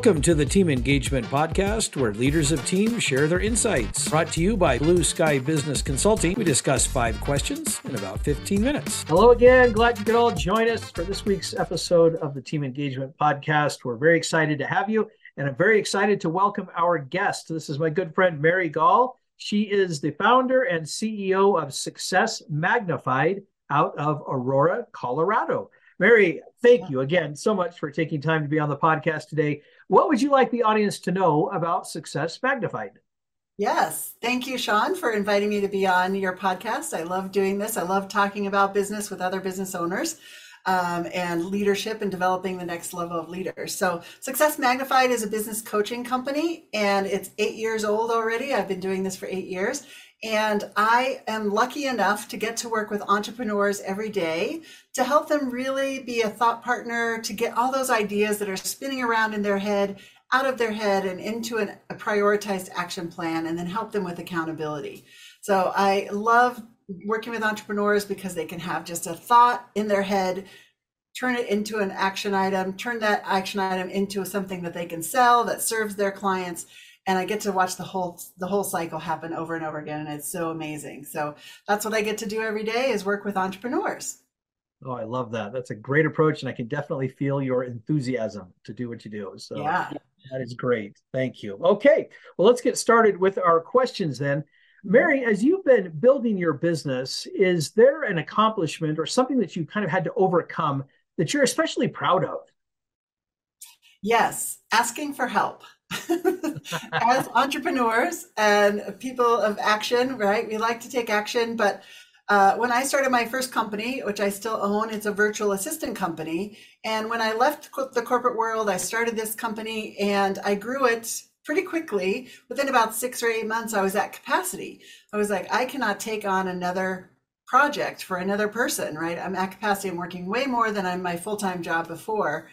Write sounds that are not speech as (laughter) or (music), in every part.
Welcome to the Team Engagement Podcast, where leaders of teams share their insights. Brought to you by Blue Sky Business Consulting. We discuss five questions in about 15 minutes. Hello again. Glad you could all join us for this week's episode of the Team Engagement Podcast. We're very excited to have you, and I'm very excited to welcome our guest. This is my good friend, Mary Gaul. She is the founder and CEO of Success Magnified out of Aurora, Colorado. Mary, thank you again so much for taking time to be on the podcast today. What would you like the audience to know about Success Magnified? Yes. Thank you, Sean, for inviting me to be on your podcast. I love doing this. I love talking about business with other business owners um, and leadership and developing the next level of leaders. So, Success Magnified is a business coaching company and it's eight years old already. I've been doing this for eight years. And I am lucky enough to get to work with entrepreneurs every day to help them really be a thought partner, to get all those ideas that are spinning around in their head out of their head and into an, a prioritized action plan, and then help them with accountability. So I love working with entrepreneurs because they can have just a thought in their head turn it into an action item turn that action item into something that they can sell that serves their clients and I get to watch the whole the whole cycle happen over and over again, and it's so amazing. So that's what I get to do every day is work with entrepreneurs. Oh, I love that. That's a great approach, and I can definitely feel your enthusiasm to do what you do. So yeah, that is great. Thank you. Okay, well, let's get started with our questions then. Mary, as you've been building your business, is there an accomplishment or something that you kind of had to overcome that you're especially proud of? Yes, asking for help. (laughs) as entrepreneurs and people of action, right? We like to take action, but uh, when I started my first company, which I still own, it's a virtual assistant company. And when I left the corporate world, I started this company and I grew it pretty quickly. Within about six or eight months, I was at capacity. I was like, I cannot take on another project for another person, right? I'm at capacity. I'm working way more than on my full time job before.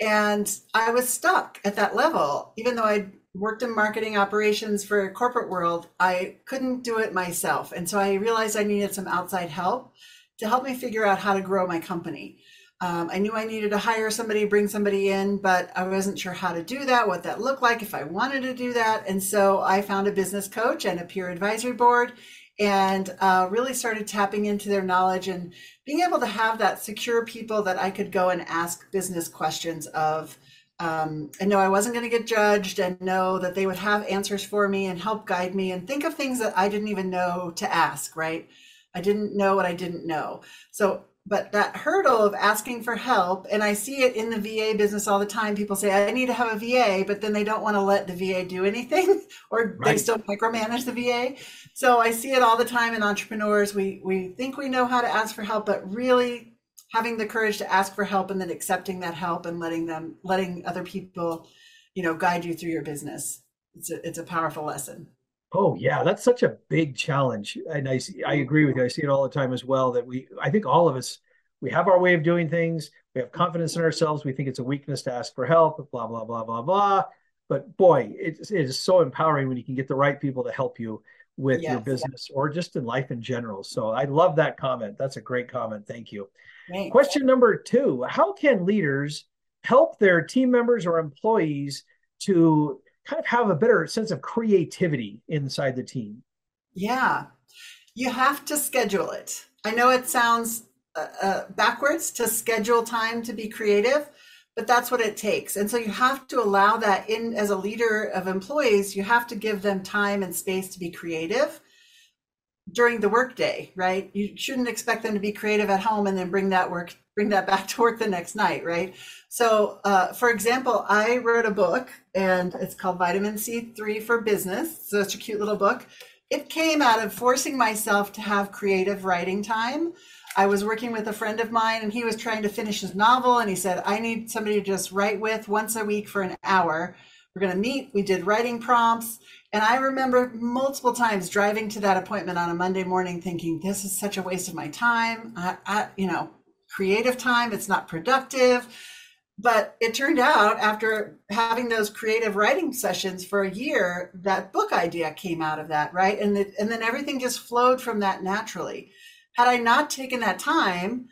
And I was stuck at that level. Even though I'd worked in marketing operations for a corporate world, I couldn't do it myself. And so I realized I needed some outside help to help me figure out how to grow my company. Um, I knew I needed to hire somebody, bring somebody in, but I wasn't sure how to do that, what that looked like, if I wanted to do that. And so I found a business coach and a peer advisory board and uh, really started tapping into their knowledge and being able to have that secure people that I could go and ask business questions of. Um, and know I wasn't going to get judged and know that they would have answers for me and help guide me and think of things that I didn't even know to ask, right? I didn't know what I didn't know. So but that hurdle of asking for help and i see it in the va business all the time. People say i need to have a va but then they don't want to let the va do anything (laughs) or right. they still micromanage the va so i see it all the time in entrepreneurs. We we think we know how to ask for help but really having the courage to ask for help and then accepting that help and letting them letting other people you know guide you through your business. It's a, it's a powerful lesson Oh yeah, that's such a big challenge, and I see, I agree with you. I see it all the time as well. That we, I think all of us, we have our way of doing things. We have confidence in ourselves. We think it's a weakness to ask for help. Blah blah blah blah blah. But boy, it, it is so empowering when you can get the right people to help you with yes, your business or just in life in general. So I love that comment. That's a great comment. Thank you. Thanks. Question number two: How can leaders help their team members or employees to kind of have a better sense of creativity inside the team? Yeah, you have to schedule it. I know it sounds uh, uh, backwards to schedule time to be creative, but that's what it takes. And so you have to allow that in as a leader of employees, you have to give them time and space to be creative during the workday, right? You shouldn't expect them to be creative at home and then bring that work bring that back to work the next night, right? So, uh, for example, I wrote a book and it's called Vitamin C3 for Business. So, it's a cute little book. It came out of forcing myself to have creative writing time. I was working with a friend of mine and he was trying to finish his novel and he said, I need somebody to just write with once a week for an hour. We're going to meet. We did writing prompts. And I remember multiple times driving to that appointment on a Monday morning thinking, this is such a waste of my time. I, I you know, creative time, it's not productive. But it turned out after having those creative writing sessions for a year, that book idea came out of that, right? And, the, and then everything just flowed from that naturally. Had I not taken that time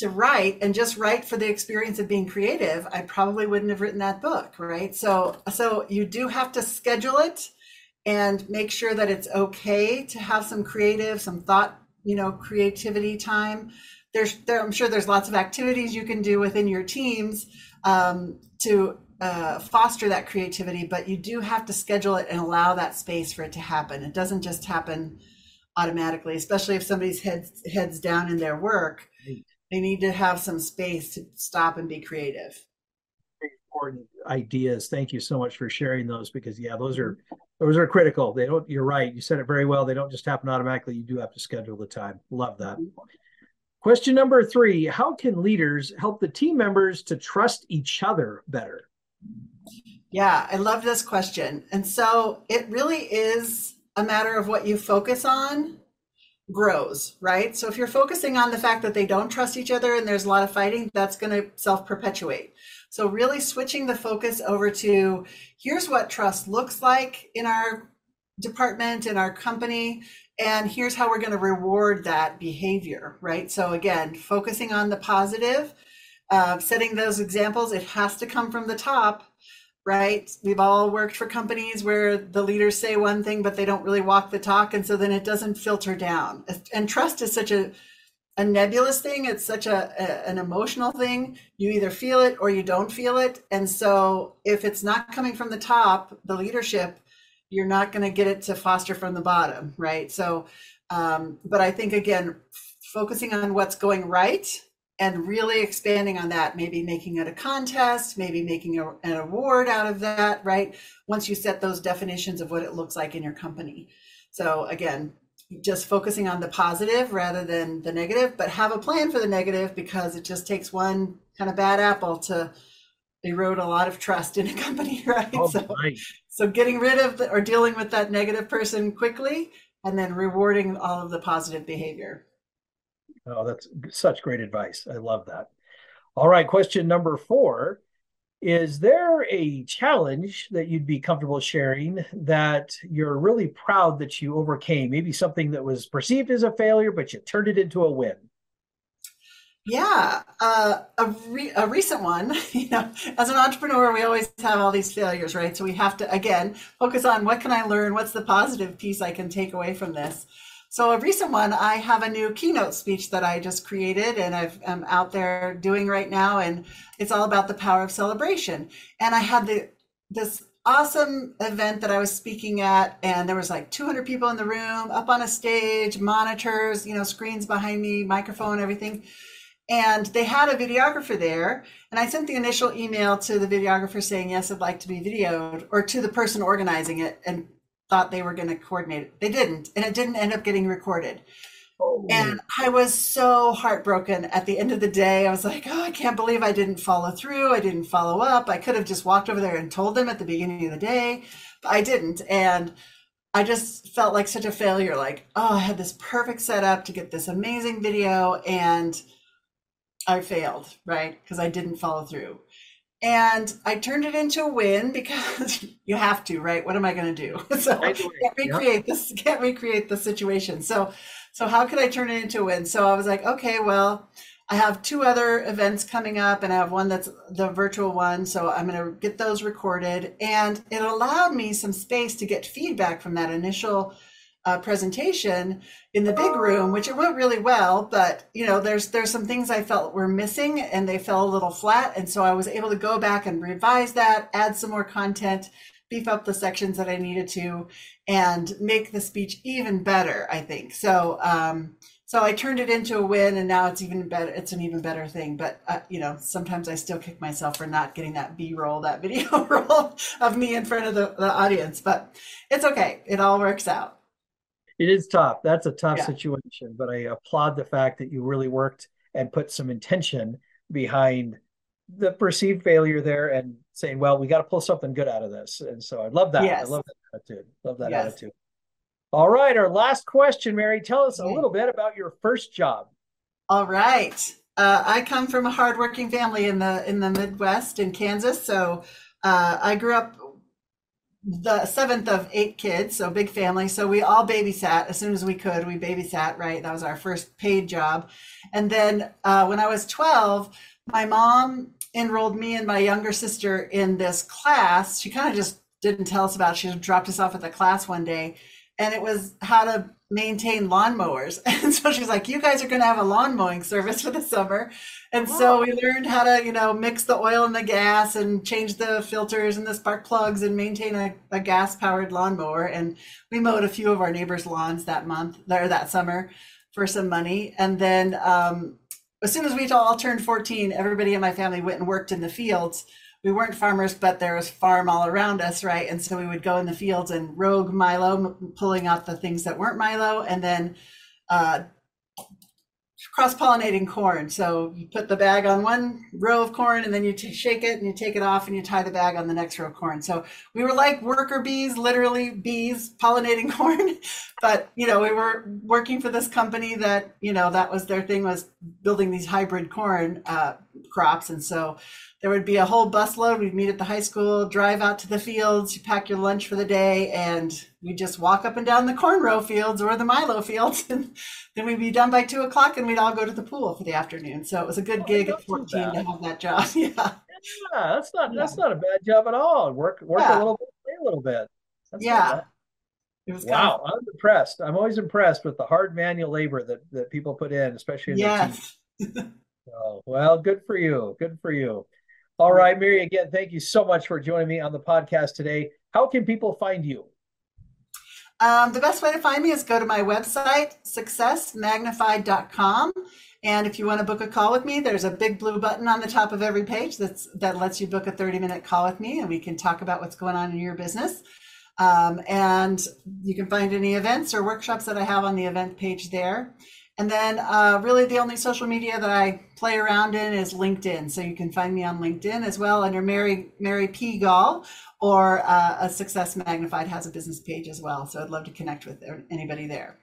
to write and just write for the experience of being creative, I probably wouldn't have written that book, right? So so you do have to schedule it and make sure that it's okay to have some creative, some thought, you know, creativity time. There's there I'm sure there's lots of activities you can do within your teams um, to uh, foster that creativity, but you do have to schedule it and allow that space for it to happen. It doesn't just happen automatically, especially if somebody's heads heads down in their work. They need to have some space to stop and be creative. Important ideas. Thank you so much for sharing those because yeah, those are those are critical. They don't. You're right. You said it very well. They don't just happen automatically. You do have to schedule the time. Love that. Question number three: How can leaders help the team members to trust each other better? Yeah, I love this question. And so it really is a matter of what you focus on grows, right? So if you're focusing on the fact that they don't trust each other and there's a lot of fighting, that's going to self perpetuate. So really switching the focus over to here's what trust looks like in our department, in our company, and here's how we're going to reward that behavior, right? So again, focusing on the positive, uh, setting those examples, it has to come from the top right? We've all worked for companies where the leaders say one thing, but they don't really walk the talk. And so then it doesn't filter down. And trust is such a, a nebulous thing. It's such a, a, an emotional thing. You either feel it or you don't feel it. And so if it's not coming from the top, the leadership, you're not going to get it to foster from the bottom, right? So, um, but I think again, focusing on what's going right and really expanding on that, maybe making it a contest, maybe making a, an award out of that, right? Once you set those definitions of what it looks like in your company. So again, just focusing on the positive rather than the negative, but have a plan for the negative because it just takes one kind of bad apple to erode a lot of trust in a company, (laughs) right? Oh, so, so getting rid of the, or dealing with that negative person quickly and then rewarding all of the positive behavior. Oh, that's such great advice. I love that. All right, question number four. Is there a challenge that you'd be comfortable sharing that you're really proud that you overcame? Maybe something that was perceived as a failure, but you turned it into a win? Yeah, uh, a, re- a recent one. (laughs) You know, as an entrepreneur, we always have all these failures, right? So we have to again focus on what can I learn? What's the positive piece I can take away from this? So a recent one, I have a new keynote speech that I just created and i am out there doing right now, and it's all about the power of celebration. And I had the this awesome event that I was speaking at, and there was like 200 people in the room, up on a stage, monitors, you know, screens behind me, microphone, everything. And they had a videographer there, and I sent the initial email to the videographer saying yes, I'd like to be videoed, or to the person organizing it, and thought they were going to coordinate it. They didn't, and it didn't end up getting recorded. Oh. And I was so heartbroken at the end of the day. I was like, oh, I can't believe I didn't follow through. I didn't follow up. I could have just walked over there and told them at the beginning of the day, but I didn't. And I just felt like such a failure. Like, oh, I had this perfect setup to get this amazing video and I failed, right? Because I didn't follow through and I turned it into a win because (laughs) you have to, right? What am I going to do? (laughs) so I can't recreate yep. this, can't recreate the situation. So, so how could I turn it into a win? So I was like, okay, well, I have two other events coming up, and I have one that's the virtual one. So I'm going to get those recorded, and it allowed me some space to get feedback from that initial uh, presentation in the big room, which it went really well. But you know, there's there's some things I felt were missing, and they fell a little flat. And so I was able to go back and revise that, add some more content, beef up the sections that I needed to, and make the speech even better. I think so. Um, so I turned it into a win, and now it's even better. It's an even better thing. But uh, you know, sometimes I still kick myself for not getting that B roll, that (laughs) video roll of me in front of the, the audience. But it's okay. It all works out it is tough. That's a tough yeah. situation, but I applaud the fact that you really worked and put some intention behind the perceived failure there and saying, well, we got to pull something good out of this. And so I love that. Yes. I love that attitude. Love that yes. attitude. All right. Our last question, Mary, tell us a little bit about your first job. All right. Uh, I come from a hardworking family in the in the Midwest in Kansas. So uh, I grew up the seventh of eight kids, so big family. So we all babysat as soon as we could. We babysat, right? That was our first paid job. And then uh, when I was 12, my mom enrolled me and my younger sister in this class. She kind of just didn't tell us about it. She dropped us off at the class one day. And it was how to maintain lawnmowers. (laughs) And so she's like, you guys are going to have a lawn mowing service for the summer. And so we learned how to, you know, mix the oil and the gas and change the filters and the spark plugs and maintain a, a gas powered lawnmower. And we mowed a few of our neighbors' lawns that month or that summer for some money. And then um, as soon as we all turned 14, everybody in my family went and worked in the fields we weren't farmers, but there was farm all around us, right? And so we would go in the fields and rogue Milo, pulling out the things that weren't Milo, and then uh, cross pollinating corn. So you put the bag on one row of corn and then you t- shake it and you take it off and you tie the bag on the next row of corn. So we were like worker bees, literally bees pollinating (laughs) corn. But, you know, we were working for this company that, you know, that was their thing was building these hybrid corn uh, crops. And so there would be a whole busload. We'd meet at the high school, drive out to the fields, you pack your lunch for the day, and we just walk up and down the corn row fields or the Milo fields. (laughs) And then we'd be done by two o'clock and we'd all go to the pool for the afternoon. So it was a good oh, gig at 14 to have that job. Yeah. (laughs) Yeah, that's not yeah. that's not a bad job at all. Work work yeah. a little bit, a little bit. That's yeah. Wow, of... I'm impressed. I'm always impressed with the hard manual labor that, that people put in, especially in yes. (laughs) so, well, good for you. Good for you. All right, Mary, again, thank you so much for joining me on the podcast today. How can people find you? Um, the best way to find me is go to my website, successmagnified.com. And if you want to book a call with me, there's a big blue button on the top of every page that's that lets you book a 30 minute call with me and we can talk about what's going on in your business. Um, and you can find any events or workshops that I have on the event page there. And then uh, really the only social media that I play around in is LinkedIn. So you can find me on LinkedIn as well under Mary Mary P. Gaul or uh, a Success Magnified has a business page as well. So I'd love to connect with anybody there.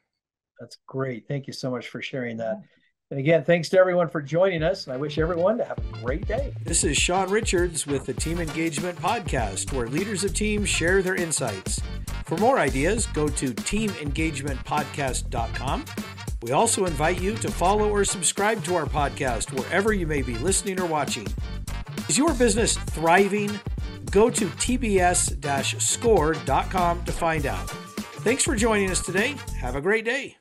That's great. Thank you so much for sharing that. And again, thanks to everyone for joining us. And I wish everyone to have a great day. This is Sean Richards with the Team Engagement Podcast, where leaders of teams share their insights. For more ideas, go to teamengagementpodcast.com we also invite you to follow or subscribe to our podcast wherever you may be listening or watching. Is your business thriving? Go to tbs score.com to find out. Thanks for joining us today. Have a great day.